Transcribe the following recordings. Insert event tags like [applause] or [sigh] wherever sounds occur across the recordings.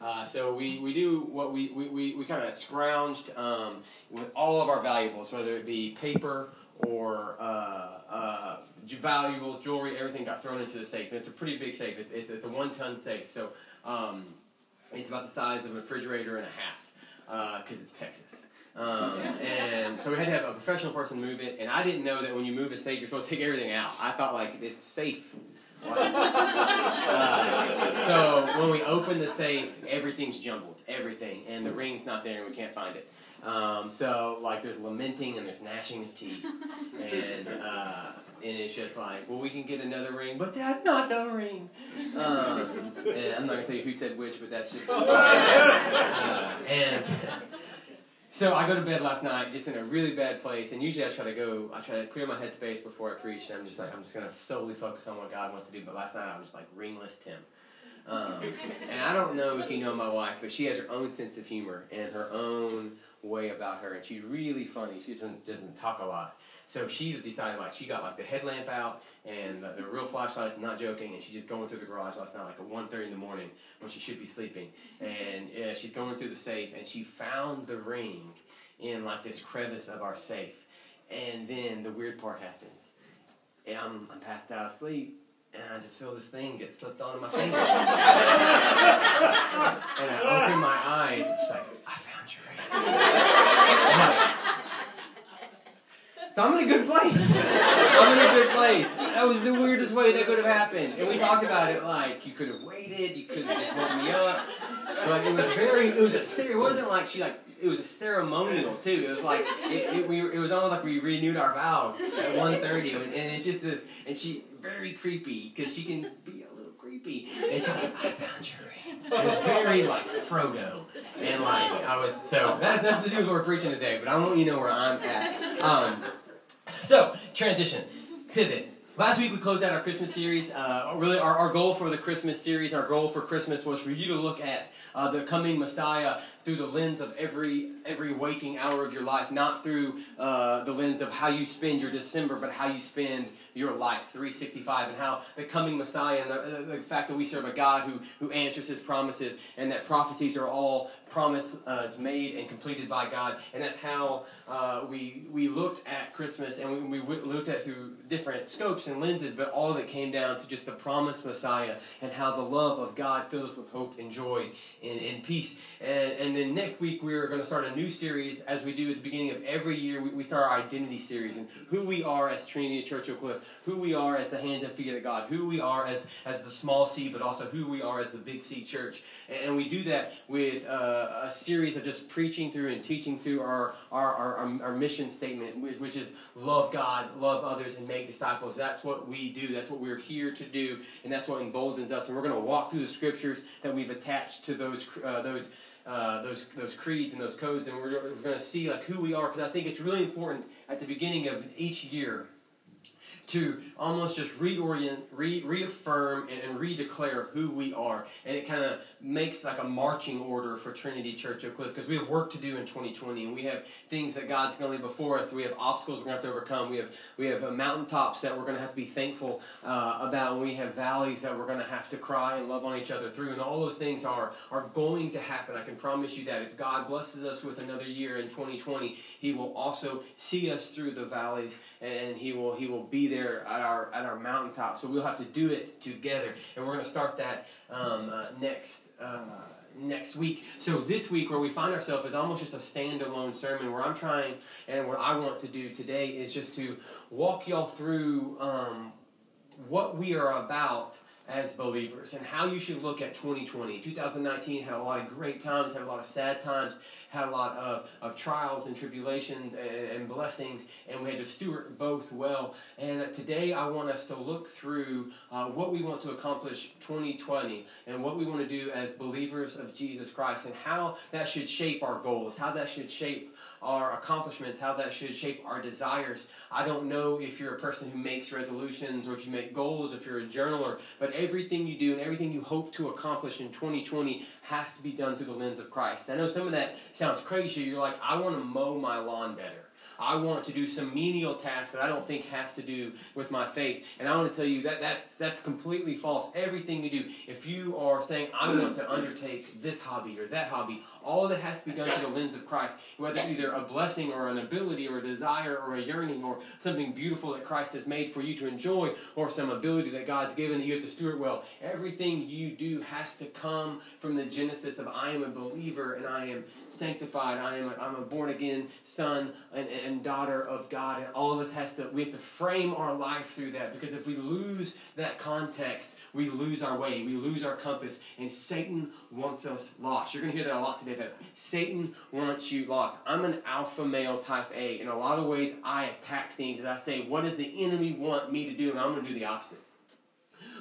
Uh, so we, we do what we, we, we, we kind of scrounged um, with all of our valuables, whether it be paper or uh, uh, valuables, jewelry, everything got thrown into the safe. And it's a pretty big safe. It's, it's, it's a one ton safe. So um, it's about the size of a refrigerator and a half because it's Texas. Um, and so we had to have a professional person move it, and I didn't know that when you move a safe, you're supposed to take everything out. I thought like it's safe. Uh, so when we open the safe, everything's jumbled, everything, and the ring's not there, and we can't find it. Um, so like there's lamenting and there's gnashing of teeth, and uh, and it's just like, well, we can get another ring, but that's not the ring. Um, and I'm not gonna tell you who said which, but that's just. [laughs] Uh, and so I go to bed last night just in a really bad place, and usually I try to go, I try to clear my headspace before I preach, and I'm just like, I'm just gonna solely focus on what God wants to do. But last night I was like ringless Tim. Um, [laughs] and I don't know if you know my wife, but she has her own sense of humor and her own way about her, and she's really funny. She doesn't doesn't talk a lot. So she decided like she got like the headlamp out and the, the real flashlights. Not joking, and she's just going through the garage last night like at 1.30 in the morning when she should be sleeping. And she's going through the safe, and she found the ring in like this crevice of our safe. And then the weird part happens. And I'm, I'm passed out asleep, and I just feel this thing get slipped onto my finger. [laughs] and I open my eyes, and she's like, I found your ring. [laughs] So I'm in a good place. [laughs] I'm in a good place. That was the weirdest way that could have happened. And we talked about it like you could have waited, you could have just woke me up. But it was very, it was a, it wasn't like she like, it was a ceremonial too. It was like, it, it, we, it was almost like we renewed our vows at 1.30. And, and it's just this, and she, very creepy, because she can be a little creepy. And she's like, I found your ring. It was very like Frodo. And like, I was, so that, that's the news we're preaching today, but I want you to know where I'm at. Um, so, transition, pivot. Last week we closed out our Christmas series. Uh, really, our, our goal for the Christmas series, our goal for Christmas was for you to look at uh, the coming Messiah through the lens of every every waking hour of your life, not through uh, the lens of how you spend your December, but how you spend your life, 365, and how the coming Messiah and the, the fact that we serve a God who, who answers his promises and that prophecies are all promises uh, made and completed by God. And that's how uh, we, we looked at Christmas and we, we looked at through different scopes and lenses, but all of it came down to just the promised Messiah and how the love of God fills us with hope and joy and, and peace. And, and then next week we're going to start a new series as we do at the beginning of every year. We, we start our identity series and who we are as Trinity Church Oak Cliff who we are as the hands and feet of God, who we are as, as the small C, but also who we are as the big C church. And, we do that with uh, a series of just preaching through and teaching through our, our, our, our, mission statement, which, which is love God, love others, and make disciples. That's what we do. That's what we're here to do, and that's what emboldens us. And we're going to walk through the scriptures that we've attached to those uh, those uh, those those creeds and those codes, and we're, we're going to see like who we are because I think it's really important at the beginning of each year to almost just reorient, re- reaffirm, and, and redeclare who we are. And it kind of makes like a marching order for Trinity Church Oak Cliff because we have work to do in 2020 and we have things that God's going to lay before us. We have obstacles we're going to have to overcome. We have, we have uh, mountaintops that we're going to have to be thankful uh, about. We have valleys that we're going to have to cry and love on each other through. And all those things are, are going to happen. I can promise you that. If God blesses us with another year in 2020, He will also see us through the valleys and He will, he will be there there at our at our mountaintop. So we'll have to do it together, and we're going to start that um, uh, next. Uh, next week. So this week, where we find ourselves, is almost just a standalone sermon. Where I'm trying, and what I want to do today is just to walk y'all through um, what we are about as believers and how you should look at 2020. 2019 had a lot of great times, had a lot of sad times, had a lot of, of trials and tribulations and, and blessings, and we had to steward both well. And today I want us to look through uh, what we want to accomplish 2020 and what we want to do as believers of Jesus Christ and how that should shape our goals, how that should shape our accomplishments, how that should shape our desires. I don't know if you're a person who makes resolutions or if you make goals, if you're a journaler, but everything you do and everything you hope to accomplish in 2020 has to be done through the lens of Christ. I know some of that sounds crazy. You're like, I want to mow my lawn better. I want to do some menial tasks that I don't think have to do with my faith. And I want to tell you that that's that's completely false. Everything you do, if you are saying I want to undertake this hobby or that hobby, all of it has to be done through the lens of Christ. Whether it's either a blessing or an ability or a desire or a yearning or something beautiful that Christ has made for you to enjoy or some ability that God's given that you have to steward well. Everything you do has to come from the genesis of I am a believer and I am sanctified. I am a, I'm a born again son and, and daughter of God. And all of us has to we have to frame our life through that because if we lose that context, we lose our way, we lose our compass, and Satan wants us lost. You're going to hear that a lot today. That Satan wants you lost. I'm an alpha male type A. In a lot of ways, I attack things and I say, "What does the enemy want me to do?" And I'm going to do the opposite.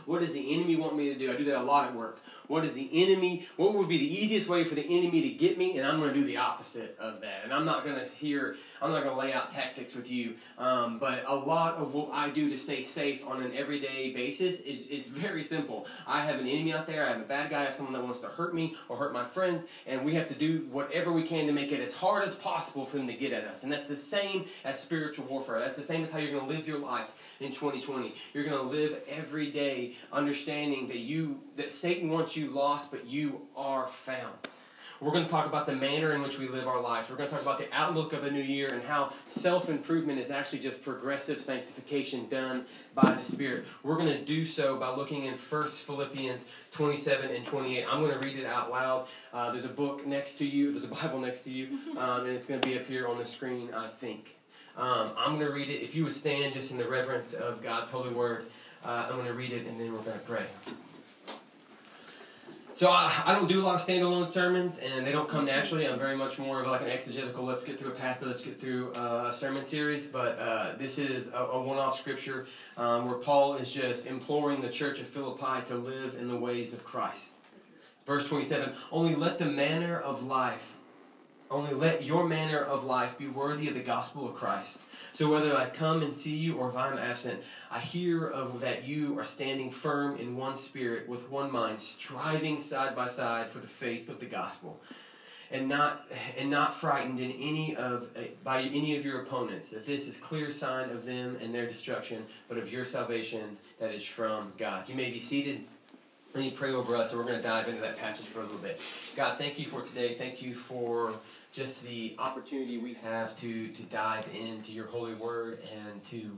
What does the enemy want me to do? I do that a lot at work. What is the enemy? What would be the easiest way for the enemy to get me? And I'm going to do the opposite of that. And I'm not going to hear, I'm not going to lay out tactics with you. Um, but a lot of what I do to stay safe on an everyday basis is, is very simple. I have an enemy out there. I have a bad guy. I have someone that wants to hurt me or hurt my friends. And we have to do whatever we can to make it as hard as possible for them to get at us. And that's the same as spiritual warfare. That's the same as how you're going to live your life in 2020. You're going to live every day understanding that you that Satan wants you lost, but you are found. We're going to talk about the manner in which we live our lives. We're going to talk about the outlook of a new year and how self improvement is actually just progressive sanctification done by the Spirit. We're going to do so by looking in 1 Philippians 27 and 28. I'm going to read it out loud. Uh, there's a book next to you, there's a Bible next to you, [laughs] um, and it's going to be up here on the screen, I think. Um, I'm going to read it. If you would stand just in the reverence of God's holy word, uh, I'm going to read it and then we're going to pray. So I, I, don't do a lot of standalone sermons, and they don't come naturally. I'm very much more of like an exegetical. Let's get through a passage. Let's get through uh, a sermon series. But uh, this is a, a, one-off scripture um, where Paul is just imploring the church of Philippi to live in the ways of Christ. Verse 27: Only let the manner of life only let your manner of life be worthy of the gospel of Christ. So whether I come and see you or if I'm absent, I hear of that you are standing firm in one spirit with one mind, striving side by side for the faith of the gospel. And not and not frightened in any of by any of your opponents. That this is clear sign of them and their destruction, but of your salvation that is from God. You may be seated. Let me pray over us, and we're going to dive into that passage for a little bit. God, thank you for today. Thank you for just the opportunity we have to, to dive into your holy word and to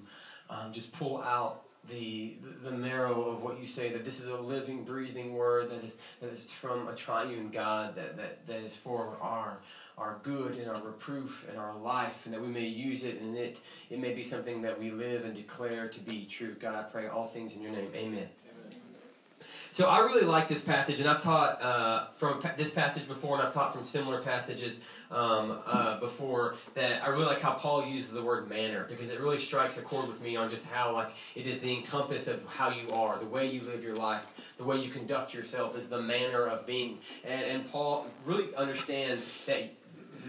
um, just pull out the, the marrow of what you say that this is a living, breathing word that is, that is from a triune God that, that, that is for our our good and our reproof and our life, and that we may use it, and it it may be something that we live and declare to be true. God, I pray all things in your name. Amen. So I really like this passage, and I've taught uh, from pa- this passage before, and I've taught from similar passages um, uh, before. That I really like how Paul uses the word manner because it really strikes a chord with me on just how like it is the encompass of how you are, the way you live your life, the way you conduct yourself is the manner of being. And, and Paul really understands that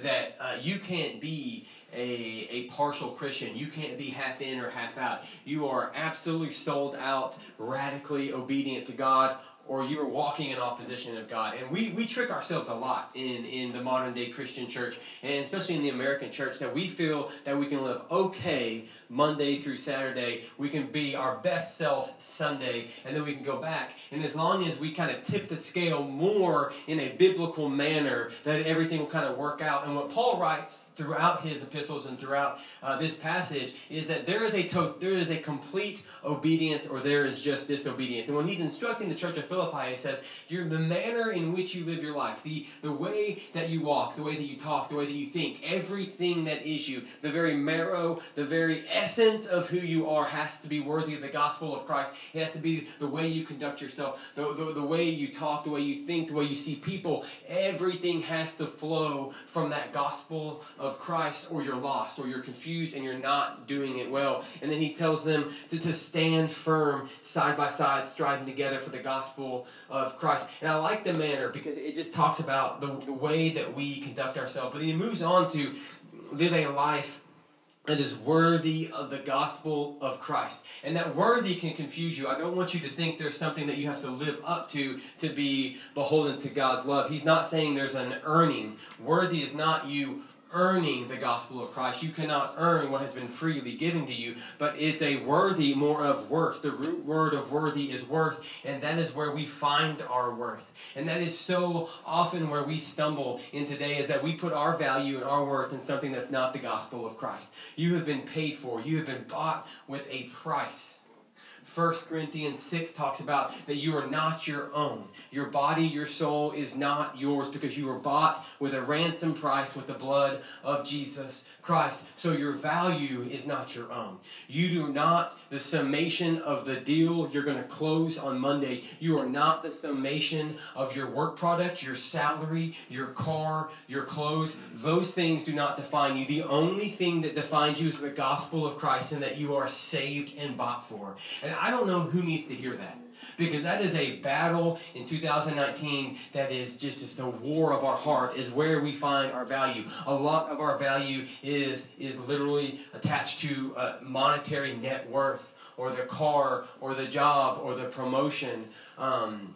that uh, you can't be a, a partial Christian. You can't be half in or half out. You are absolutely sold out, radically obedient to God, or you are walking in opposition of God. And we, we trick ourselves a lot in, in the modern day Christian church, and especially in the American church, that we feel that we can live okay Monday through Saturday. We can be our best self Sunday, and then we can go back. And as long as we kind of tip the scale more in a biblical manner, that everything will kind of work out. And what Paul writes throughout his epistles and throughout uh, this passage is that there is a to- there is a complete obedience, or there is just disobedience. And when he's instructing the church of Philippi, he says, "You're the manner in which you live your life, the the way that you walk, the way that you talk, the way that you think, everything that is you, the very marrow, the very essence of who you are has to be worthy of the gospel of Christ. It has to be the way you conduct yourself, the, the, the way you talk, the way you think, the way you see people. Everything has to flow from that gospel of Christ, or you're lost, or you're confused, and you're not doing it well. And then he tells them to, to stand firm, side by side, striving together for the gospel of Christ. And I like the manner because it just talks about the, the way that we conduct ourselves. But he moves on to live a life that is worthy of the gospel of Christ. And that worthy can confuse you. I don't want you to think there's something that you have to live up to to be beholden to God's love. He's not saying there's an earning. Worthy is not you earning the gospel of Christ. You cannot earn what has been freely given to you, but it's a worthy more of worth. The root word of worthy is worth, and that is where we find our worth. And that is so often where we stumble in today is that we put our value and our worth in something that's not the gospel of Christ. You have been paid for, you have been bought with a price. 1 Corinthians 6 talks about that you are not your own. Your body, your soul is not yours because you were bought with a ransom price with the blood of Jesus Christ. So your value is not your own. You do not the summation of the deal you're going to close on Monday. You are not the summation of your work product, your salary, your car, your clothes. Those things do not define you. The only thing that defines you is the gospel of Christ and that you are saved and bought for. And I don't know who needs to hear that because that is a battle in 2019 that is just, just a war of our heart is where we find our value. A lot of our value is is literally attached to uh, monetary net worth or the car or the job or the promotion. Um,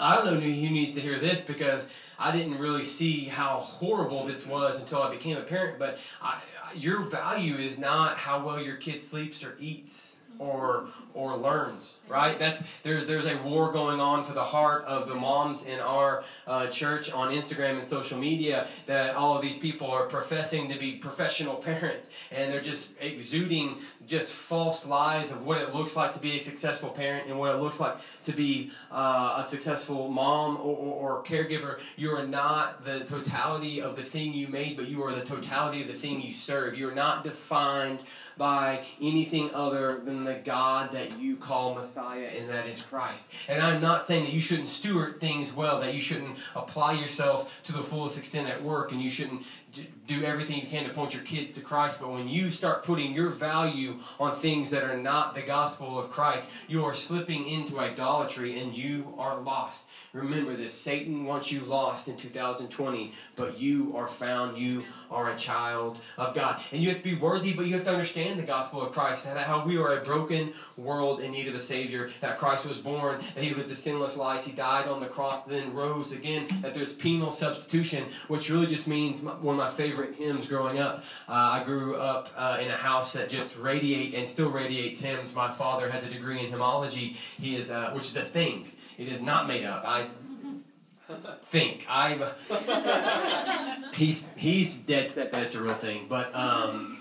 i don't know who needs to hear this because i didn't really see how horrible this was until i became a parent but I, your value is not how well your kid sleeps or eats or or learns right? That's there's there's a war going on for the heart of the moms in our uh, church on instagram and social media that all of these people are professing to be professional [laughs] parents and they're just exuding just false lies of what it looks like to be a successful parent and what it looks like to be uh, a successful mom or, or, or caregiver. You are not the totality of the thing you made but you are the totality of the thing you serve. You are not defined by anything other than the God that you call Messiah, and that is Christ. And I'm not saying that you shouldn't steward things well, that you shouldn't apply yourself to the fullest extent at work, and you shouldn't do everything you can to point your kids to Christ. But when you start putting your value on things that are not the gospel of Christ, you are slipping into idolatry and you are lost. Remember this Satan wants you lost in 2020, but you are found. You are a child of God. And you have to be worthy, but you have to understand the gospel of Christ. That how we are a broken world in need of a Savior. That Christ was born, that He lived a sinless life. He died on the cross, then rose again. That there's penal substitution, which really just means one of my favorite hymns growing up. Uh, I grew up uh, in a house that just radiate and still radiates hymns. My father has a degree in hymnology. He is, uh, which is a thing. It is not made up. I think I. he's he's dead set that it's a real thing, but um,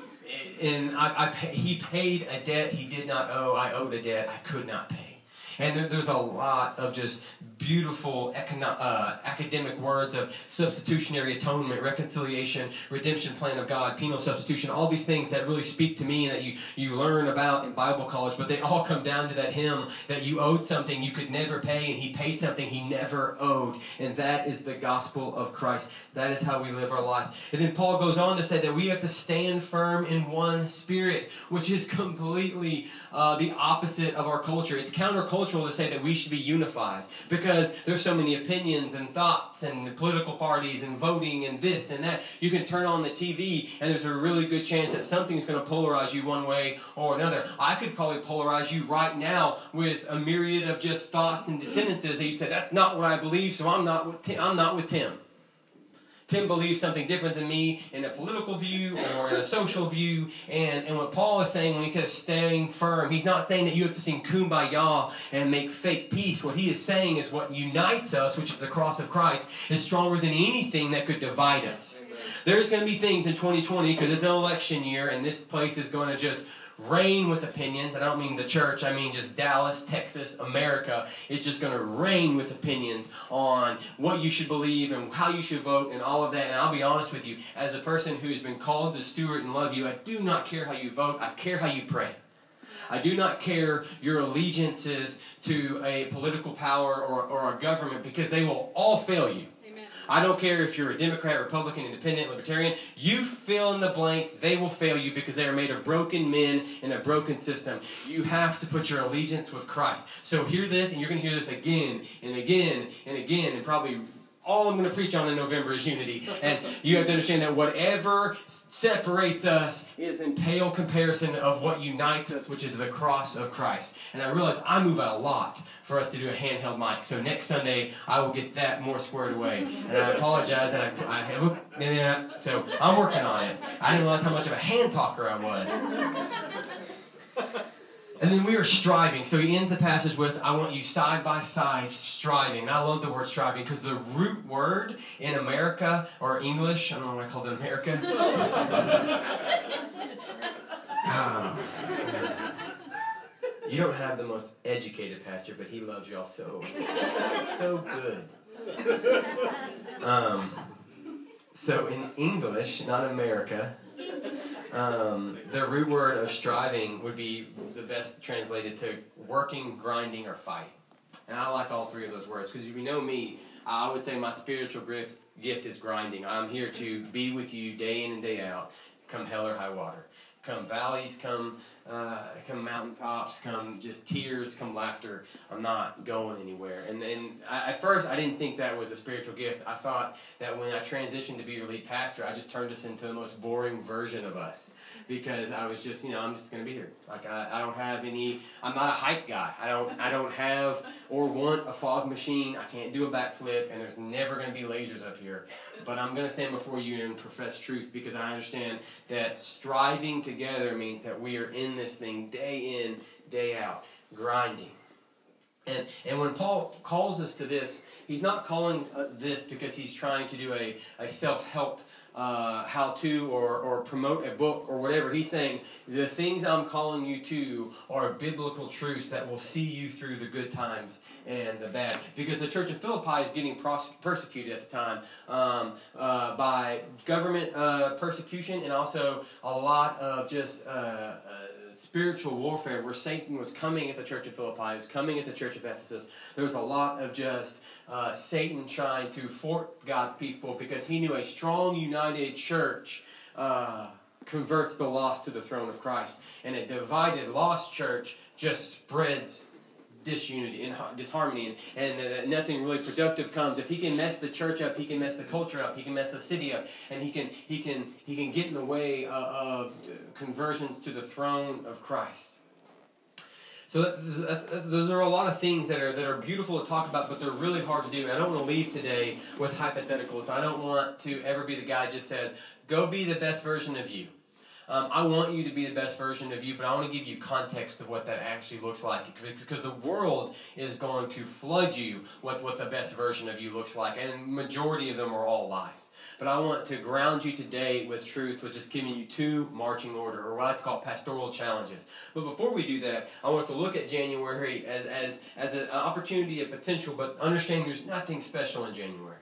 and I, I he paid a debt he did not owe. I owed a debt I could not pay, and there, there's a lot of just beautiful econo- uh, academic words of substitutionary atonement, reconciliation, redemption plan of God, penal substitution, all these things that really speak to me and that you, you learn about in Bible college, but they all come down to that hymn that you owed something you could never pay and he paid something he never owed. And that is the gospel of Christ. That is how we live our lives. And then Paul goes on to say that we have to stand firm in one spirit, which is completely uh, the opposite of our culture. It's countercultural to say that we should be unified because there's so many opinions and thoughts and political parties and voting and this and that. You can turn on the TV and there's a really good chance that something's going to polarize you one way or another. I could probably polarize you right now with a myriad of just thoughts and sentences that you said that's not what I believe, so I'm not with Tim. I'm not with Tim. Tim believes something different than me in a political view or in a social view. And, and what Paul is saying when he says staying firm, he's not saying that you have to sing kumbaya and make fake peace. What he is saying is what unites us, which is the cross of Christ, is stronger than anything that could divide us. There's going to be things in 2020 because it's an election year and this place is going to just rain with opinions. I don't mean the church, I mean just Dallas, Texas, America. It's just going to rain with opinions on what you should believe and how you should vote and all of that. And I'll be honest with you, as a person who's been called to steward and love you, I do not care how you vote, I care how you pray. I do not care your allegiances to a political power or, or a government because they will all fail you. I don't care if you're a Democrat, Republican, Independent, Libertarian. You fill in the blank, they will fail you because they are made of broken men in a broken system. You have to put your allegiance with Christ. So hear this, and you're going to hear this again and again and again, and probably all I'm going to preach on in November is unity. And you have to understand that whatever separates us is in pale comparison of what unites us, which is the cross of Christ. And I realize I move out a lot for us to do a handheld mic. So next Sunday, I will get that more squared away. And I apologize that I, I have, so I'm working on it. I didn't realize how much of a hand talker I was. And then we are striving. So he ends the passage with, I want you side by side striving. And I love the word striving because the root word in America or English, I don't know what I called it America. oh. [laughs] You don't have the most educated pastor, but he loves y'all so, so good. Um, so in English, not America, um, the root word of striving would be the best translated to working, grinding, or fighting. And I like all three of those words because if you know me, I would say my spiritual gift, gift is grinding. I'm here to be with you day in and day out, come hell or high water come valleys, come uh, come mountaintops, come just tears, come laughter. I'm not going anywhere. And and I, at first, I didn't think that was a spiritual gift. I thought that when I transitioned to be your lead pastor, I just turned us into the most boring version of us because I was just, you know, I'm just going to be here. Like I, I don't have any. I'm not a hype guy. I don't. I don't have or want a fog machine. I can't do a backflip, and there's never going to be lasers up here. But I'm going to stand before you and profess truth because I understand that striving together means that we are in this thing day in, day out, grinding. And and when Paul calls us to this, he's not calling uh, this because he's trying to do a, a self help uh, how to or, or promote a book or whatever. He's saying the things I'm calling you to are biblical truths that will see you through the good times and the bad. Because the church of Philippi is getting persecuted at the time um, uh, by government uh, persecution and also a lot of just uh, uh, spiritual warfare where Satan was coming at the church of Philippi, was coming at the church of Ephesus. There was a lot of just uh, Satan trying to thwart God's people because he knew a strong, united church uh, converts the lost to the throne of Christ. And a divided, lost church just spreads disunity and disharmony and, and uh, nothing really productive comes if he can mess the church up he can mess the culture up he can mess the city up and he can he can he can get in the way of, of conversions to the throne of christ so those are a lot of things that are that are beautiful to talk about, but they're really hard to do. I don't want to leave today with hypotheticals. I don't want to ever be the guy that just says, "Go be the best version of you." Um, I want you to be the best version of you, but I want to give you context of what that actually looks like because the world is going to flood you with what the best version of you looks like, and majority of them are all lies. But I want to ground you today with truth, which is giving you two marching order, or what it's called pastoral challenges. But before we do that, I want us to look at January as, as, as an opportunity, a potential, but understanding there's nothing special in January.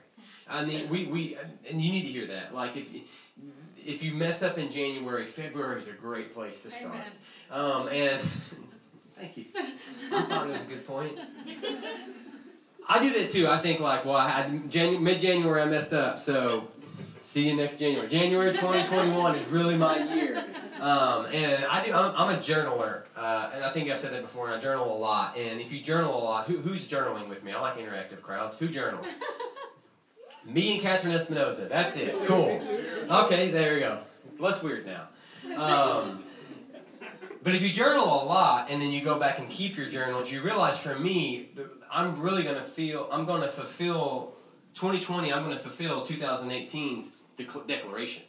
I mean, we, we, and you need to hear that. Like, if, if you mess up in January, February is a great place to start. Um, and [laughs] thank you. I thought it was a good point. I do that too. I think like, well, I had Janu- mid January I messed up, so see you next January. January 2021 is really my year. Um, and I do. I'm, I'm a journaler, uh, and I think I've said that before. And I journal a lot. And if you journal a lot, who, who's journaling with me? I like interactive crowds. Who journals? Me and Catherine Espinosa. That's it. [laughs] Cool. Okay, there you go. less weird now. Um, but if you journal a lot and then you go back and keep your journals, you realize for me, I'm really going to feel, I'm going to fulfill 2020, I'm going to fulfill 2018's declarations.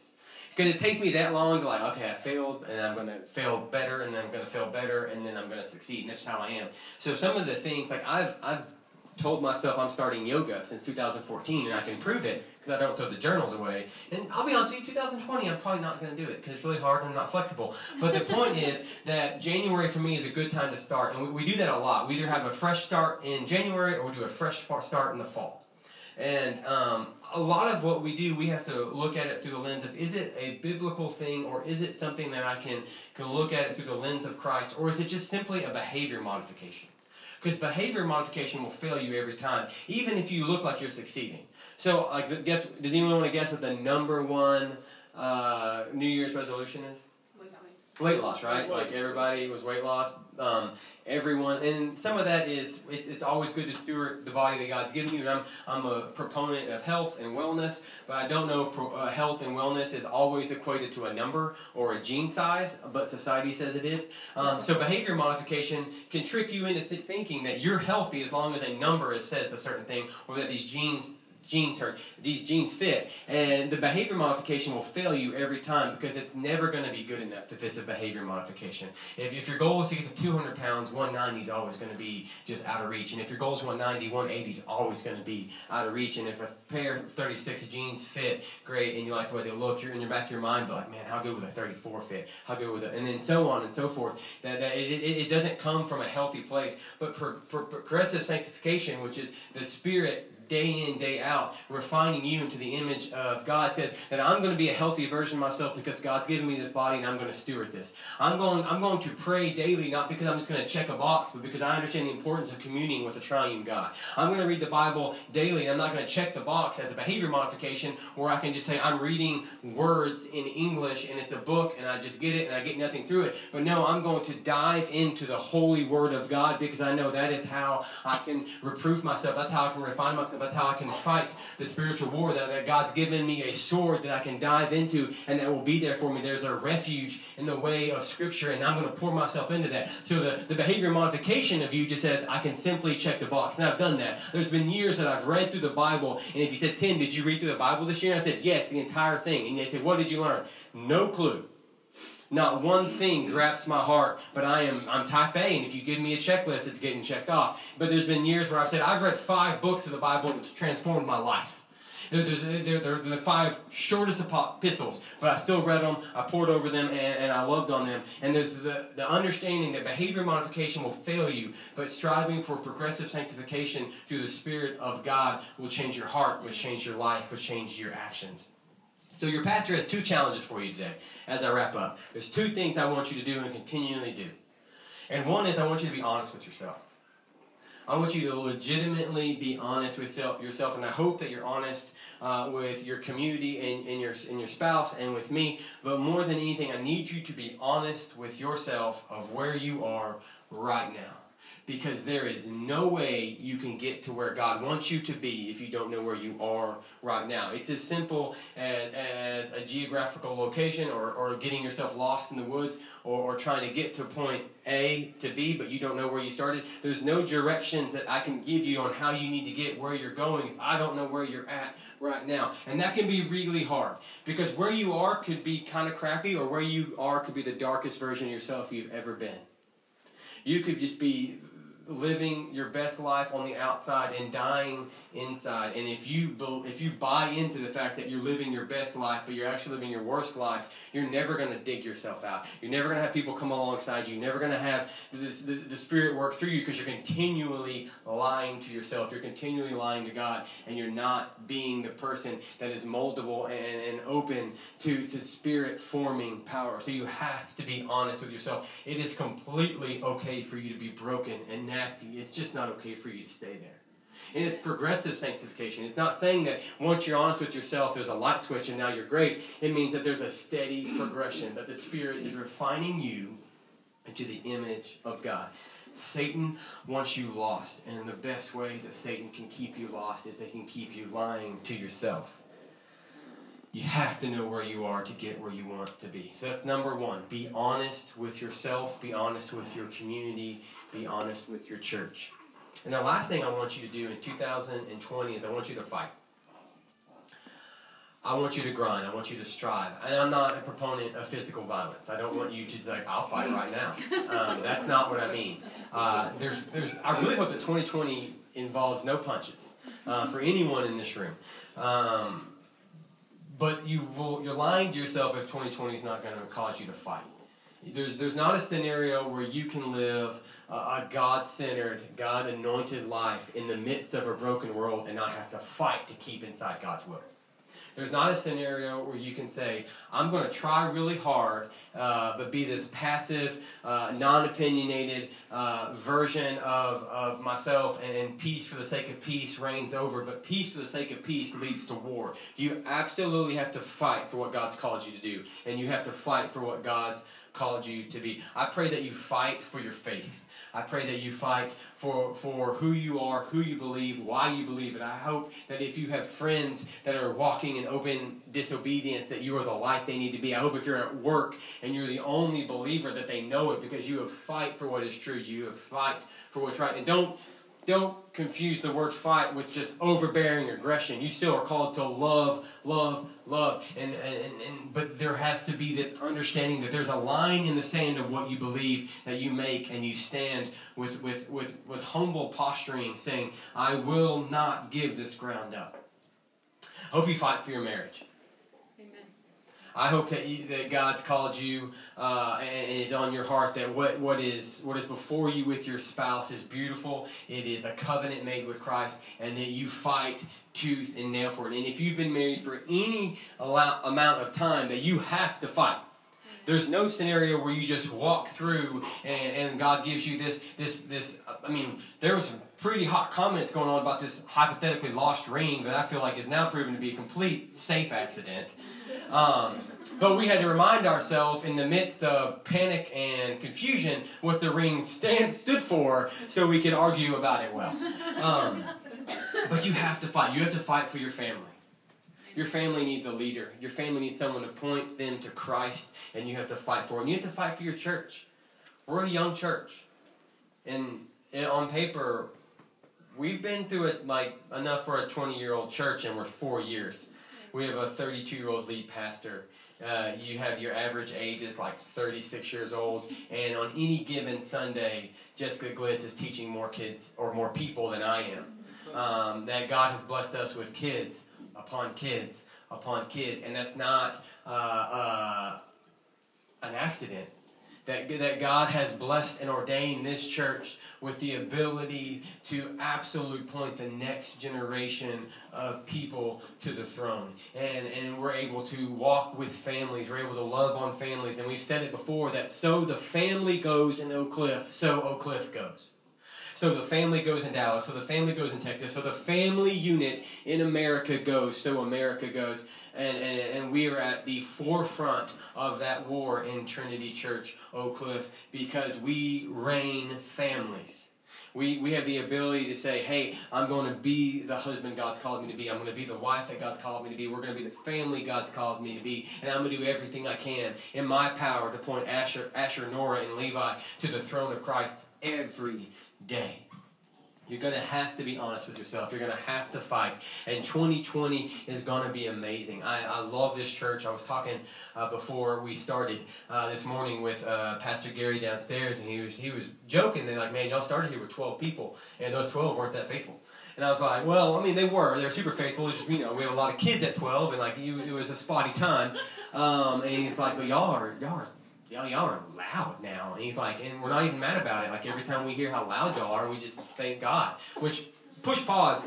Because it takes me that long to like, okay, I failed, and I'm going to fail better, and then I'm going to fail better, and then I'm going to succeed. And that's how I am. So some of the things, like I've, I've told myself I'm starting yoga since 2014, and I can prove it because I don't throw the journals away. And I'll be honest with you, 2020, I'm probably not going to do it because it's really hard and I'm not flexible. But the [laughs] point is that January for me is a good time to start, and we, we do that a lot. We either have a fresh start in January or we do a fresh start in the fall. And um, a lot of what we do, we have to look at it through the lens of is it a biblical thing or is it something that I can, can look at it through the lens of Christ or is it just simply a behavior modification? Because behavior modification will fail you every time, even if you look like you're succeeding. So, like, guess does anyone want to guess what the number one uh, New Year's resolution is? Weight loss, right? Like everybody was weight loss. Um, everyone, and some of that is it's, it's always good to steward the body that God's given you. And I'm I'm a proponent of health and wellness, but I don't know if pro, uh, health and wellness is always equated to a number or a jean size, but society says it is. Um, so behavior modification can trick you into th- thinking that you're healthy as long as a number is, says a certain thing, or that these jeans jeans hurt, these jeans fit. And the behavior modification will fail you every time because it's never going to be good enough if it's a behavior modification. If, if your goal is to get to 200 pounds, 190 is always going to be just out of reach. And if your goal is 190, 180 is always going to be out of reach. And if a pair of 36 jeans fit great and you like the way they look, you're in your back of your mind, but like, man, how good would a 34 fit? How good would it? And then so on and so forth. That, that it, it, it doesn't come from a healthy place. But pro, pro, progressive sanctification, which is the spirit day in, day out, refining you into the image of God says that I'm going to be a healthy version of myself because God's given me this body and I'm going to steward this. I'm going, I'm going to pray daily, not because I'm just going to check a box, but because I understand the importance of communing with a triune God. I'm going to read the Bible daily and I'm not going to check the box as a behavior modification where I can just say I'm reading words in English and it's a book and I just get it and I get nothing through it. But no, I'm going to dive into the holy word of God because I know that is how I can reproof myself. That's how I can refine myself that's how I can fight the spiritual war. That, that God's given me a sword that I can dive into and that will be there for me. There's a refuge in the way of Scripture, and I'm going to pour myself into that. So the, the behavior modification of you just says, I can simply check the box. And I've done that. There's been years that I've read through the Bible, and if you said, Tim, did you read through the Bible this year? And I said, yes, the entire thing. And they said, what did you learn? No clue. Not one thing grasps my heart, but I am I'm type A, and if you give me a checklist, it's getting checked off. But there's been years where I've said I've read five books of the Bible it's transformed my life. There's, they're, they're, the five shortest epistles, but I still read them, I poured over them, and, and I loved on them. And there's the, the understanding that behavior modification will fail you, but striving for progressive sanctification through the Spirit of God will change your heart, will change your life, will change your actions. So your pastor has two challenges for you today as I wrap up. There's two things I want you to do and continually do. And one is I want you to be honest with yourself. I want you to legitimately be honest with yourself, and I hope that you're honest uh, with your community and, and, your, and your spouse and with me. But more than anything, I need you to be honest with yourself of where you are right now because there is no way you can get to where God wants you to be if you don't know where you are right now. It's as simple as, as a geographical location or, or getting yourself lost in the woods or, or trying to get to point A to B, but you don't know where you started. There's no directions that I can give you on how you need to get where you're going if I don't know where you're at right now. And that can be really hard because where you are could be kind of crappy, or where you are could be the darkest version of yourself you've ever been. You could just be living your best life on the outside and dying inside. And if you if you buy into the fact that you're living your best life, but you're actually living your worst life, you're never going to dig yourself out. You're never going to have people come alongside you. You're never going to have this, the, the Spirit work through you because you're continually lying to yourself. You're continually lying to God, and you're not being the person that is moldable and, and open to, to Spirit forming power. So you have to be honest with yourself. It is completely okay for you to be broken and nasty. It's just not okay for you to stay there. And it's progressive sanctification. It's not saying that once you're honest with yourself, there's a light switch and now you're great. It means that there's a steady progression, that the Spirit is refining you into the image of God. Satan wants you lost, and the best way that Satan can keep you lost is they can keep you lying to yourself. You have to know where you are to get where you want to be. So that's number one. Be honest with yourself, be honest with your community, be honest with your church. And the last thing I want you to do in 2020 is I want you to fight. I want you to grind. I want you to strive. And I'm not a proponent of physical violence. I don't want you to like, I'll fight right now. Um, that's not what I mean. Uh, there's, there's. I really hope that 2020 involves no punches uh, for anyone in this room. Um, but you will. You're lying to yourself if 2020 is not going to cause you to fight. There's, there's not a scenario where you can live a God centered, God anointed life in the midst of a broken world and not have to fight to keep inside God's will. There's not a scenario where you can say, I'm going to try really hard, uh, but be this passive, uh, non opinionated uh, version of, of myself, and, and peace for the sake of peace reigns over, but peace for the sake of peace leads to war. You absolutely have to fight for what God's called you to do, and you have to fight for what God's called you to be. I pray that you fight for your faith. I pray that you fight for, for who you are, who you believe, why you believe it. I hope that if you have friends that are walking in open disobedience, that you are the light they need to be. I hope if you're at work and you're the only believer, that they know it because you have fight for what is true. You have fight for what's right. And don't don't confuse the word fight with just overbearing aggression. You still are called to love, love, love. And, and, and but there has to be this understanding that there's a line in the sand of what you believe that you make and you stand with, with, with, with humble posturing saying, I will not give this ground up. Hope you fight for your marriage. I hope that you, that God's called you uh, and it's on your heart that what, what is what is before you with your spouse is beautiful. It is a covenant made with Christ, and that you fight tooth and nail for it. And if you've been married for any amount of time, that you have to fight. There's no scenario where you just walk through and, and God gives you this this this. I mean, there was some pretty hot comments going on about this hypothetically lost ring that I feel like is now proven to be a complete safe accident. Um, but we had to remind ourselves in the midst of panic and confusion what the ring stand, stood for so we could argue about it well. Um, but you have to fight. You have to fight for your family. Your family needs a leader. Your family needs someone to point them to Christ, and you have to fight for them. You have to fight for your church. We're a young church. And, and on paper, we've been through it like enough for a 20 year old church, and we're four years. We have a 32 year old lead pastor. Uh, you have your average age is like 36 years old, and on any given Sunday, Jessica Glitz is teaching more kids or more people than I am. Um, that God has blessed us with kids upon kids upon kids, and that's not uh, uh, an accident. That, that God has blessed and ordained this church with the ability to absolutely point the next generation of people to the throne. And, and we're able to walk with families, we're able to love on families. And we've said it before that so the family goes in Oak Cliff, so Oak Cliff goes. So the family goes in Dallas, so the family goes in Texas, so the family unit in America goes, so America goes. And, and, and we are at the forefront of that war in Trinity Church, Oak Cliff, because we reign families. We, we have the ability to say, hey, I'm going to be the husband God's called me to be. I'm going to be the wife that God's called me to be. We're going to be the family God's called me to be. And I'm going to do everything I can in my power to point Asher, Asher, Nora, and Levi to the throne of Christ every day. You're going to have to be honest with yourself. You're going to have to fight. And 2020 is going to be amazing. I, I love this church. I was talking uh, before we started uh, this morning with uh, Pastor Gary downstairs, and he was, he was joking. They're like, man, y'all started here with 12 people, and those 12 weren't that faithful. And I was like, well, I mean, they were. They were super faithful. Just, you know, we have a lot of kids at 12, and like, it was a spotty time. Um, and he's like, but y'all are, y'all are y'all, y'all are loud now. And he's like, and we're not even mad about it. Like every time we hear how loud y'all are, we just thank God. Which, push pause,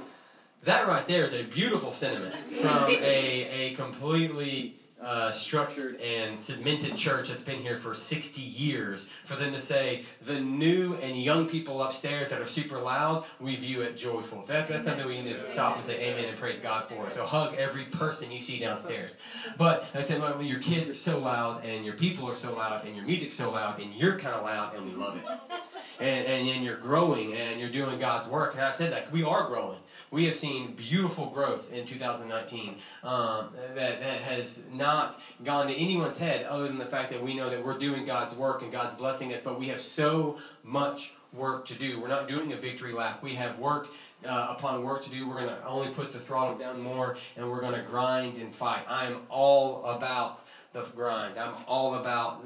that right there is a beautiful sentiment from [laughs] a, a completely uh, structured and cemented church that's been here for 60 years, for them to say the new and young people upstairs that are super loud, we view it joyful. That's, that's something we need to stop and say amen and praise God for. So hug every person you see downstairs. But I said, well, your kids are so loud and your people are so loud and your music's so loud and you're kind of loud and we love it. And, and, and you're growing and you're doing God's work. And I've said that we are growing we have seen beautiful growth in 2019 um, that, that has not gone to anyone's head other than the fact that we know that we're doing God's work and God's blessing us, but we have so much work to do. We're not doing a victory lap. We have work uh, upon work to do. We're going to only put the throttle down more and we're going to grind and fight. I'm all about grind. I'm all about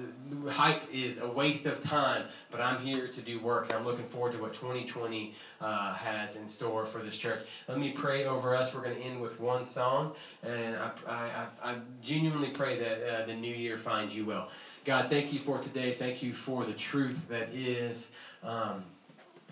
hype is a waste of time, but I'm here to do work, I'm looking forward to what 2020 uh, has in store for this church. Let me pray over us. We're going to end with one song, and I, I, I genuinely pray that uh, the new year finds you well. God, thank you for today. Thank you for the truth that is. Um,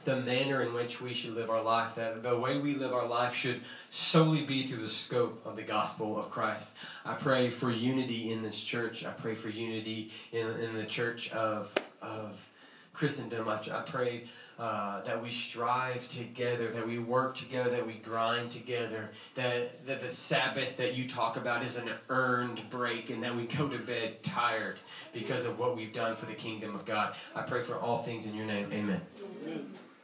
the manner in which we should live our life, that the way we live our life should solely be through the scope of the gospel of Christ. I pray for unity in this church. I pray for unity in, in the church of, of Christendom. I, I pray uh, that we strive together, that we work together, that we grind together, that, that the Sabbath that you talk about is an earned break, and that we go to bed tired because of what we've done for the kingdom of God. I pray for all things in your name. Amen. Amen.